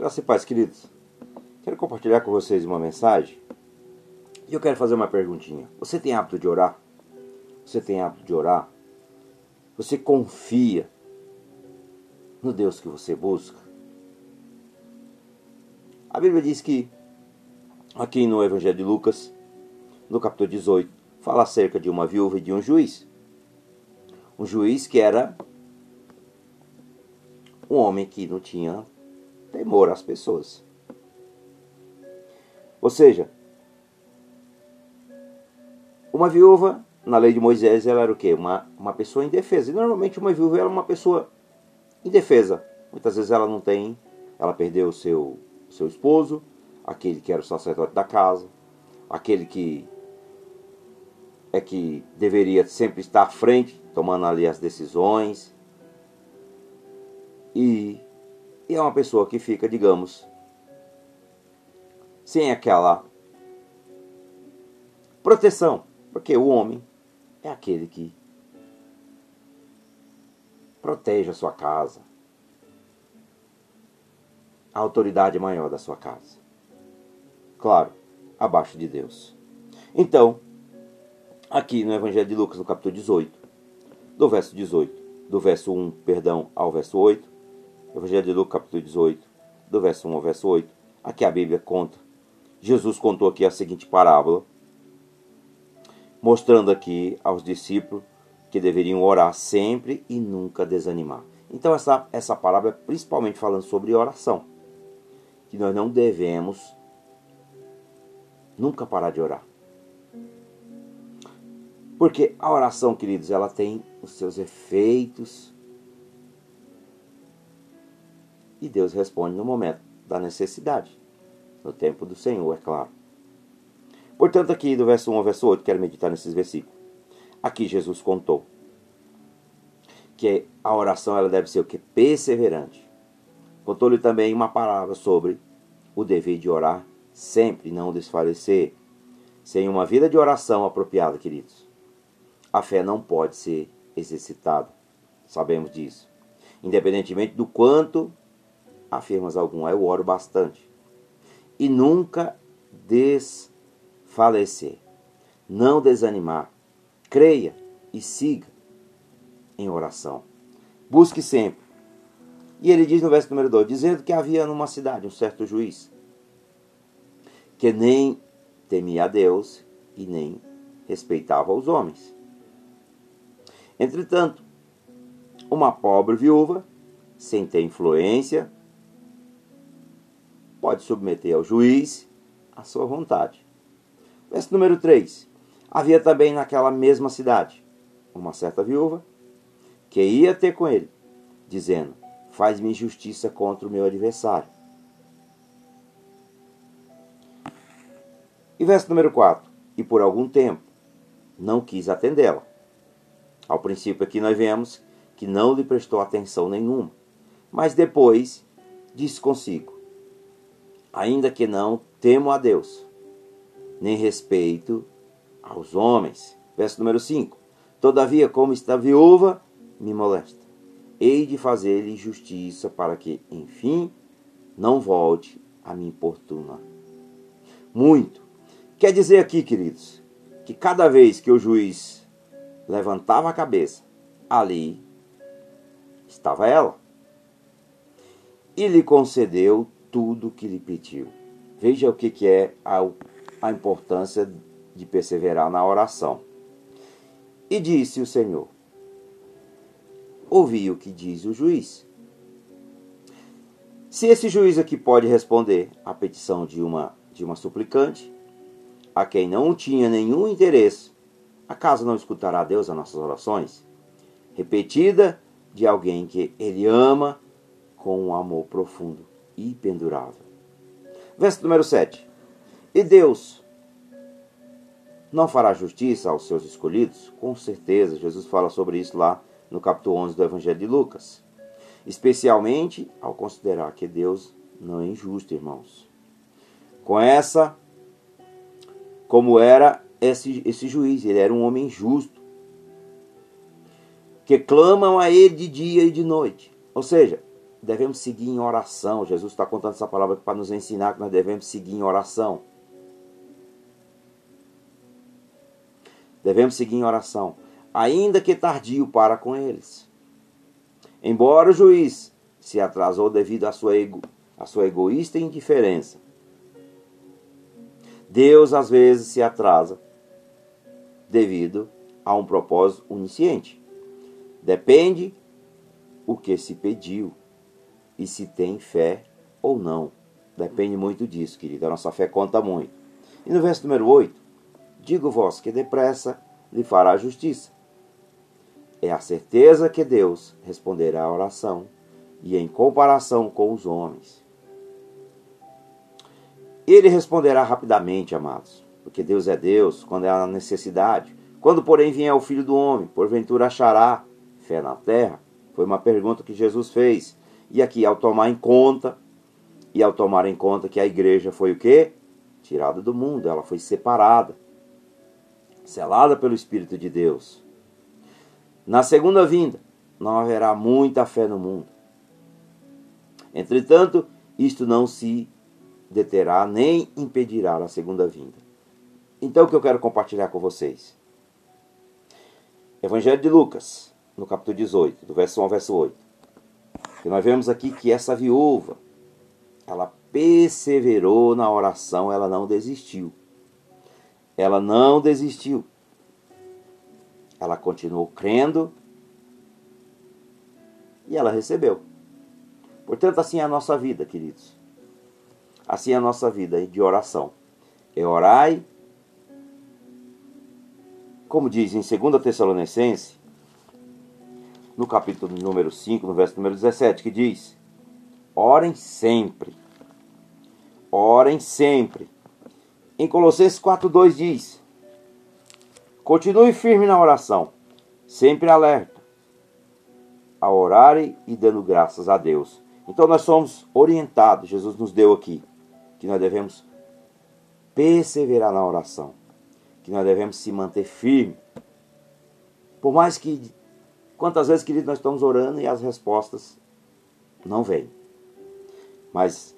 Graças e paz, queridos. Quero compartilhar com vocês uma mensagem e eu quero fazer uma perguntinha. Você tem hábito de orar? Você tem hábito de orar? Você confia no Deus que você busca? A Bíblia diz que, aqui no Evangelho de Lucas, no capítulo 18, fala acerca de uma viúva e de um juiz. Um juiz que era um homem que não tinha temor às pessoas. Ou seja, uma viúva, na lei de Moisés, ela era o quê? Uma, uma pessoa indefesa. E normalmente uma viúva era uma pessoa indefesa. Muitas vezes ela não tem, ela perdeu o seu, seu esposo, aquele que era o sacerdote da casa, aquele que é que deveria sempre estar à frente, tomando ali as decisões, e, e é uma pessoa que fica, digamos, sem aquela proteção, porque o homem é aquele que protege a sua casa, a autoridade maior da sua casa. Claro, abaixo de Deus. Então, aqui no Evangelho de Lucas, no capítulo 18, do verso 18, do verso 1, perdão, ao verso 8, Evangelho de Lucas, capítulo 18, do verso 1 ao verso 8. Aqui a Bíblia conta. Jesus contou aqui a seguinte parábola, mostrando aqui aos discípulos que deveriam orar sempre e nunca desanimar. Então essa, essa parábola é principalmente falando sobre oração. Que nós não devemos nunca parar de orar. Porque a oração, queridos, ela tem os seus efeitos e Deus responde no momento da necessidade, no tempo do Senhor, é claro. Portanto, aqui do verso 1 ao verso 8, quero meditar nesses versículos. Aqui Jesus contou que a oração ela deve ser o que? Perseverante. Contou-lhe também uma palavra sobre o dever de orar sempre, não desfalecer. Sem uma vida de oração apropriada, queridos, a fé não pode ser exercitada. Sabemos disso. Independentemente do quanto afirmas algum, eu oro bastante. E nunca desfalecer. Não desanimar. Creia e siga em oração. Busque sempre. E ele diz no verso número 2: dizendo que havia numa cidade um certo juiz que nem temia a Deus e nem respeitava os homens. Entretanto, uma pobre viúva, sem ter influência, pode submeter ao juiz a sua vontade. Verso número 3. Havia também naquela mesma cidade uma certa viúva que ia ter com ele, dizendo: Faz-me justiça contra o meu adversário. E verso número 4. E por algum tempo não quis atendê-la. Ao princípio aqui nós vemos que não lhe prestou atenção nenhuma, mas depois disse consigo: ainda que não temo a Deus, nem respeito aos homens. Verso número 5. Todavia, como está viúva, me molesta. Hei de fazer-lhe justiça para que, enfim, não volte a me importunar. Muito. Quer dizer aqui, queridos, que cada vez que o juiz levantava a cabeça, ali estava ela. E lhe concedeu tudo o que lhe pediu. Veja o que, é a, a importância de perseverar na oração. E disse o Senhor: Ouvi o que diz o juiz. Se esse juiz aqui pode responder à petição de uma, de uma suplicante, a quem não tinha nenhum interesse, acaso não escutará Deus as nossas orações? Repetida de alguém que ele ama com um amor profundo e pendurável. Verso número 7. E Deus não fará justiça aos seus escolhidos? Com certeza, Jesus fala sobre isso lá no capítulo 11 do Evangelho de Lucas. Especialmente ao considerar que Deus não é injusto, irmãos. Com essa, como era esse, esse juiz, ele era um homem justo, que clamam a ele de dia e de noite. Ou seja, devemos seguir em oração. Jesus está contando essa palavra para nos ensinar que nós devemos seguir em oração. Devemos seguir em oração, ainda que tardio para com eles. Embora o juiz se atrasou devido à sua, ego, à sua egoísta indiferença, Deus às vezes se atrasa devido a um propósito onisciente. Depende o que se pediu e se tem fé ou não. Depende muito disso, querido. A nossa fé conta muito. E no verso número 8, digo vós que depressa lhe fará justiça. É a certeza que Deus responderá à oração e em comparação com os homens. Ele responderá rapidamente, amados, porque Deus é Deus quando há necessidade. Quando, porém, vier o Filho do Homem, porventura achará fé na terra? Foi uma pergunta que Jesus fez. E aqui, ao tomar em conta, e ao tomar em conta que a igreja foi o quê? Tirada do mundo, ela foi separada, selada pelo Espírito de Deus. Na segunda vinda, não haverá muita fé no mundo. Entretanto, isto não se deterá nem impedirá a segunda vinda. Então, o que eu quero compartilhar com vocês? Evangelho de Lucas, no capítulo 18, do verso 1 ao verso 8. Que nós vemos aqui que essa viúva, ela perseverou na oração, ela não desistiu. Ela não desistiu. Ela continuou crendo e ela recebeu. Portanto, assim é a nossa vida, queridos. Assim é a nossa vida de oração. É orai, como diz em 2 Tessalonicense, no capítulo número 5, no verso número 17, que diz: Orem sempre. Orem sempre. Em Colossenses 4,2 diz: Continue firme na oração, sempre alerta, a orarem e dando graças a Deus. Então nós somos orientados, Jesus nos deu aqui, que nós devemos perseverar na oração, que nós devemos se manter firme. Por mais que, quantas vezes, querido, nós estamos orando e as respostas não vêm. Mas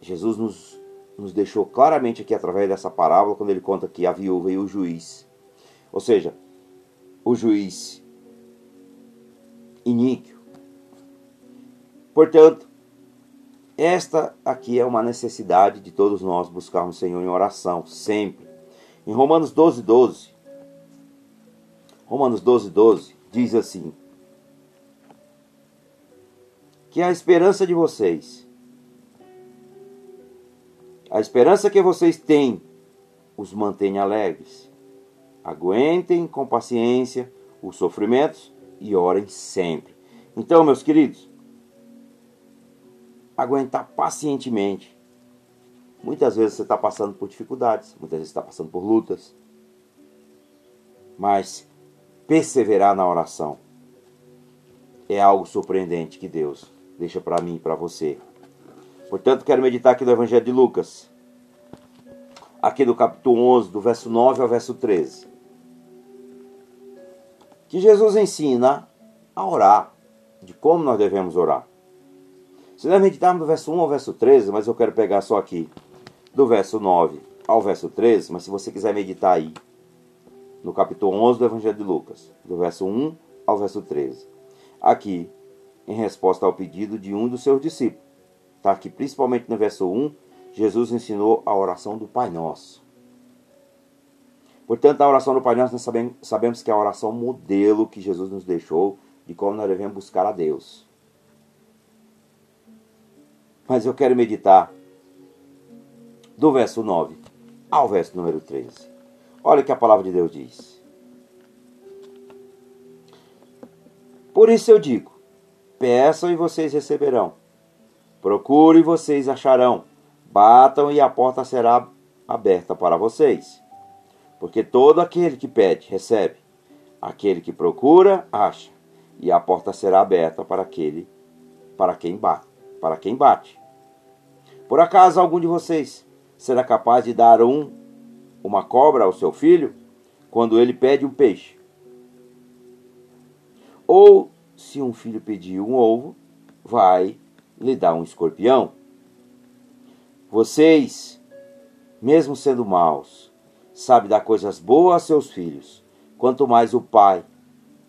Jesus nos, nos deixou claramente aqui através dessa parábola, quando ele conta que a viúva e o juiz ou seja, o juiz iníquo. Portanto, esta aqui é uma necessidade de todos nós buscarmos o Senhor em oração, sempre. Em Romanos 12, 12, Romanos 12, 12, diz assim: Que a esperança de vocês, a esperança que vocês têm, os mantenha alegres Aguentem com paciência os sofrimentos e orem sempre. Então, meus queridos, aguentar pacientemente. Muitas vezes você está passando por dificuldades, muitas vezes está passando por lutas, mas perseverar na oração é algo surpreendente que Deus deixa para mim e para você. Portanto, quero meditar aqui no Evangelho de Lucas, aqui do capítulo 11, do verso 9 ao verso 13 que Jesus ensina a orar, de como nós devemos orar. Se nós meditarmos do verso 1 ao verso 13, mas eu quero pegar só aqui do verso 9 ao verso 13, mas se você quiser meditar aí, no capítulo 11 do Evangelho de Lucas, do verso 1 ao verso 13. Aqui, em resposta ao pedido de um dos seus discípulos. Está aqui, principalmente no verso 1, Jesus ensinou a oração do Pai Nosso. Portanto, a oração do Pai Nosso, nós sabemos, sabemos que é a oração modelo que Jesus nos deixou de como nós devemos buscar a Deus. Mas eu quero meditar do verso 9 ao verso número 13. Olha o que a palavra de Deus diz. Por isso eu digo: peçam e vocês receberão, procurem e vocês acharão, batam e a porta será aberta para vocês. Porque todo aquele que pede, recebe. Aquele que procura, acha. E a porta será aberta para aquele para quem bate, para quem bate. Por acaso algum de vocês será capaz de dar um uma cobra ao seu filho quando ele pede um peixe? Ou se um filho pedir um ovo, vai lhe dar um escorpião. Vocês, mesmo sendo maus, sabem dar coisas boas a seus filhos. Quanto mais o Pai,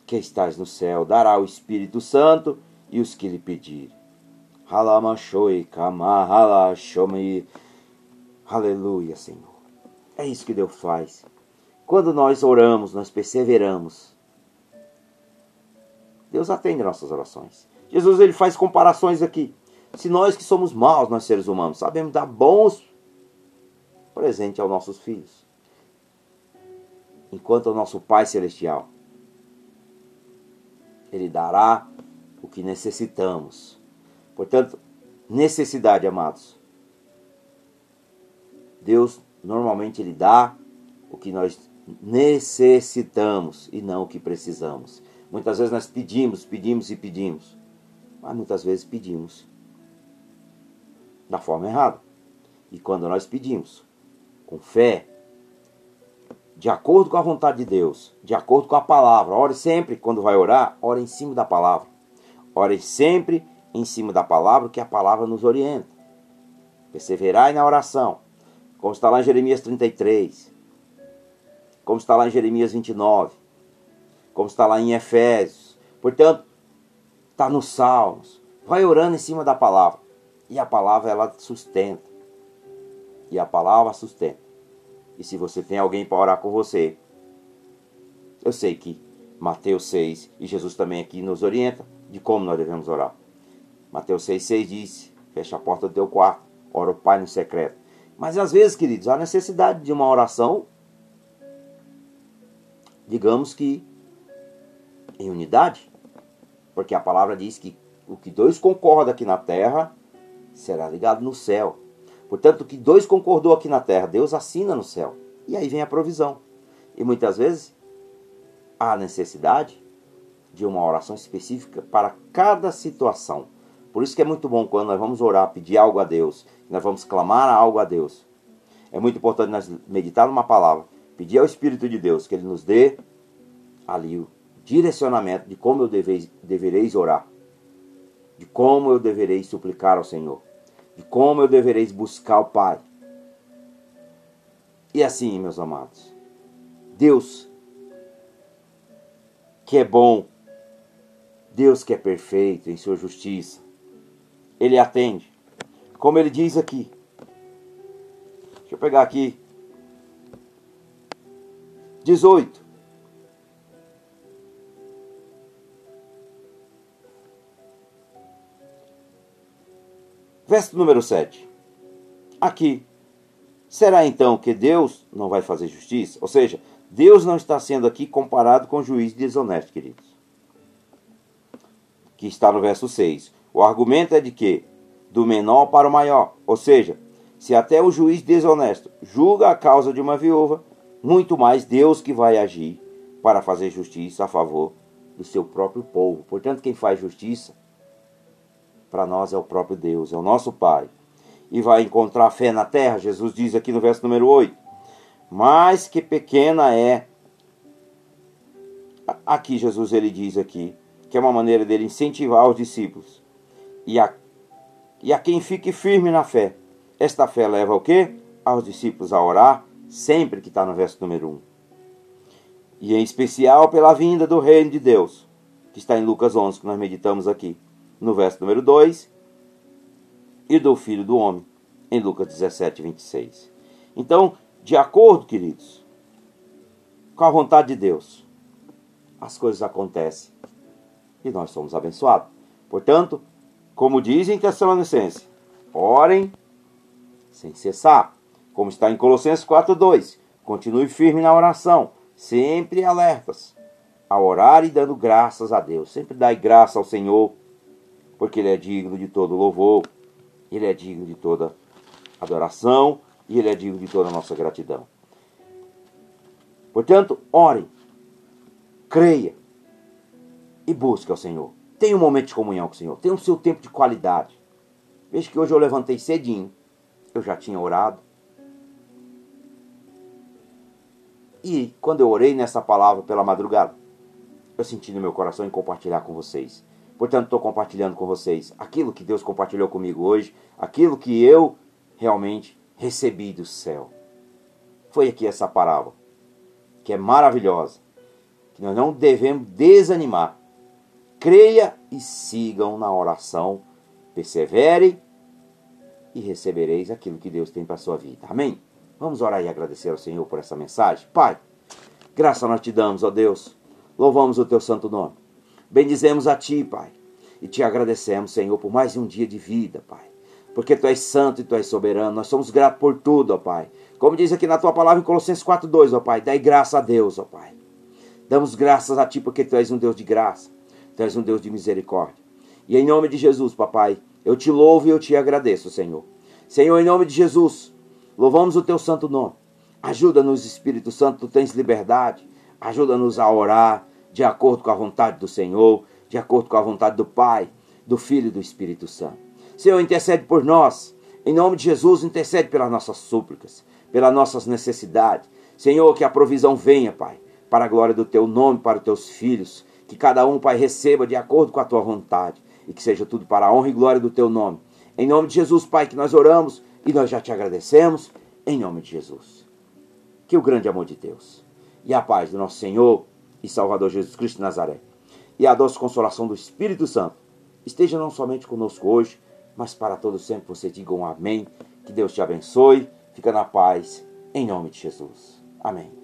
que estás no céu, dará o Espírito Santo e os que lhe pedirem. Aleluia, Senhor. É isso que Deus faz. Quando nós oramos, nós perseveramos. Deus atende nossas orações. Jesus ele faz comparações aqui. Se nós que somos maus, nós seres humanos, sabemos dar bons presentes aos nossos filhos, enquanto o nosso Pai Celestial, Ele dará o que necessitamos. Portanto, necessidade, amados. Deus normalmente Ele dá o que nós necessitamos e não o que precisamos. Muitas vezes nós pedimos, pedimos e pedimos, mas muitas vezes pedimos da forma errada. E quando nós pedimos com fé, de acordo com a vontade de Deus, de acordo com a palavra, ore sempre, quando vai orar, ore em cima da palavra. Ore sempre em cima da palavra, que a palavra nos orienta. Perseverai na oração, como está lá em Jeremias 33, como está lá em Jeremias 29, como está lá em Efésios. Portanto, está nos Salmos. Vai orando em cima da palavra. E a palavra ela sustenta. E a palavra sustenta. E se você tem alguém para orar com você, eu sei que Mateus 6 e Jesus também aqui nos orienta de como nós devemos orar. Mateus 6, 6 diz: Fecha a porta do teu quarto, ora o Pai no secreto. Mas às vezes, queridos, há necessidade de uma oração, digamos que em unidade, porque a palavra diz que o que dois concordam aqui na terra, será ligado no céu. Portanto, o que dois concordou aqui na terra, Deus assina no céu. E aí vem a provisão. E muitas vezes há necessidade de uma oração específica para cada situação. Por isso que é muito bom quando nós vamos orar, pedir algo a Deus, nós vamos clamar algo a Deus. É muito importante nós meditar numa palavra, pedir ao Espírito de Deus que Ele nos dê ali o direcionamento de como eu deveis, devereis orar de como eu deverei suplicar ao Senhor, de como eu deverei buscar o Pai. E assim, meus amados, Deus que é bom, Deus que é perfeito em sua justiça, Ele atende, como Ele diz aqui. Deixa eu pegar aqui. 18. Verso número 7. Aqui. Será então que Deus não vai fazer justiça? Ou seja, Deus não está sendo aqui comparado com o juiz desonesto, queridos. Que está no verso 6. O argumento é de que do menor para o maior. Ou seja, se até o juiz desonesto julga a causa de uma viúva, muito mais Deus que vai agir para fazer justiça a favor do seu próprio povo. Portanto, quem faz justiça para nós é o próprio Deus, é o nosso Pai. E vai encontrar fé na terra, Jesus diz aqui no verso número 8. Mas que pequena é. Aqui Jesus ele diz aqui, que é uma maneira dele incentivar os discípulos. E a, e a quem fique firme na fé. Esta fé leva o quê? Aos discípulos a orar, sempre que está no verso número 1. E em especial pela vinda do reino de Deus, que está em Lucas 11, que nós meditamos aqui no verso número 2, e do Filho do Homem, em Lucas 17, 26. Então, de acordo, queridos, com a vontade de Deus, as coisas acontecem e nós somos abençoados. Portanto, como dizem Tessalonicenses, orem sem cessar, como está em Colossenses 4:2. Continue firme na oração, sempre alertas, a orar e dando graças a Deus. Sempre dai graça ao Senhor porque Ele é digno de todo louvor, Ele é digno de toda adoração e Ele é digno de toda a nossa gratidão. Portanto, ore, creia e busque ao Senhor. Tenha um momento de comunhão com o Senhor, tenha o seu tempo de qualidade. Veja que hoje eu levantei cedinho, eu já tinha orado. E quando eu orei nessa palavra pela madrugada, eu senti no meu coração em compartilhar com vocês Portanto, estou compartilhando com vocês aquilo que Deus compartilhou comigo hoje, aquilo que eu realmente recebi do céu. Foi aqui essa parábola, que é maravilhosa, que nós não devemos desanimar. Creia e sigam na oração, perseverem e recebereis aquilo que Deus tem para a sua vida. Amém? Vamos orar e agradecer ao Senhor por essa mensagem. Pai, graça nós te damos, ó Deus. Louvamos o teu santo nome. Bendizemos a ti, Pai. E te agradecemos, Senhor, por mais um dia de vida, Pai. Porque tu és santo e tu és soberano. Nós somos gratos por tudo, ó Pai. Como diz aqui na tua palavra em Colossenses 4:2, ó Pai, dai graça a Deus, ó Pai. Damos graças a ti porque tu és um Deus de graça. Tu és um Deus de misericórdia. E em nome de Jesus, papai, eu te louvo e eu te agradeço, Senhor. Senhor, em nome de Jesus, louvamos o teu santo nome. Ajuda-nos, Espírito Santo, tu tens liberdade. Ajuda-nos a orar de acordo com a vontade do Senhor, de acordo com a vontade do Pai, do Filho e do Espírito Santo. Senhor, intercede por nós. Em nome de Jesus, intercede pelas nossas súplicas, pelas nossas necessidades. Senhor, que a provisão venha, Pai, para a glória do teu nome, para os teus filhos. Que cada um, Pai, receba de acordo com a tua vontade e que seja tudo para a honra e glória do teu nome. Em nome de Jesus, Pai, que nós oramos e nós já te agradecemos, em nome de Jesus. Que o grande amor de Deus e a paz do nosso Senhor e Salvador Jesus Cristo de Nazaré e a doce consolação do Espírito Santo esteja não somente conosco hoje, mas para todos sempre. Você diga um amém. Que Deus te abençoe. Fica na paz, em nome de Jesus. Amém.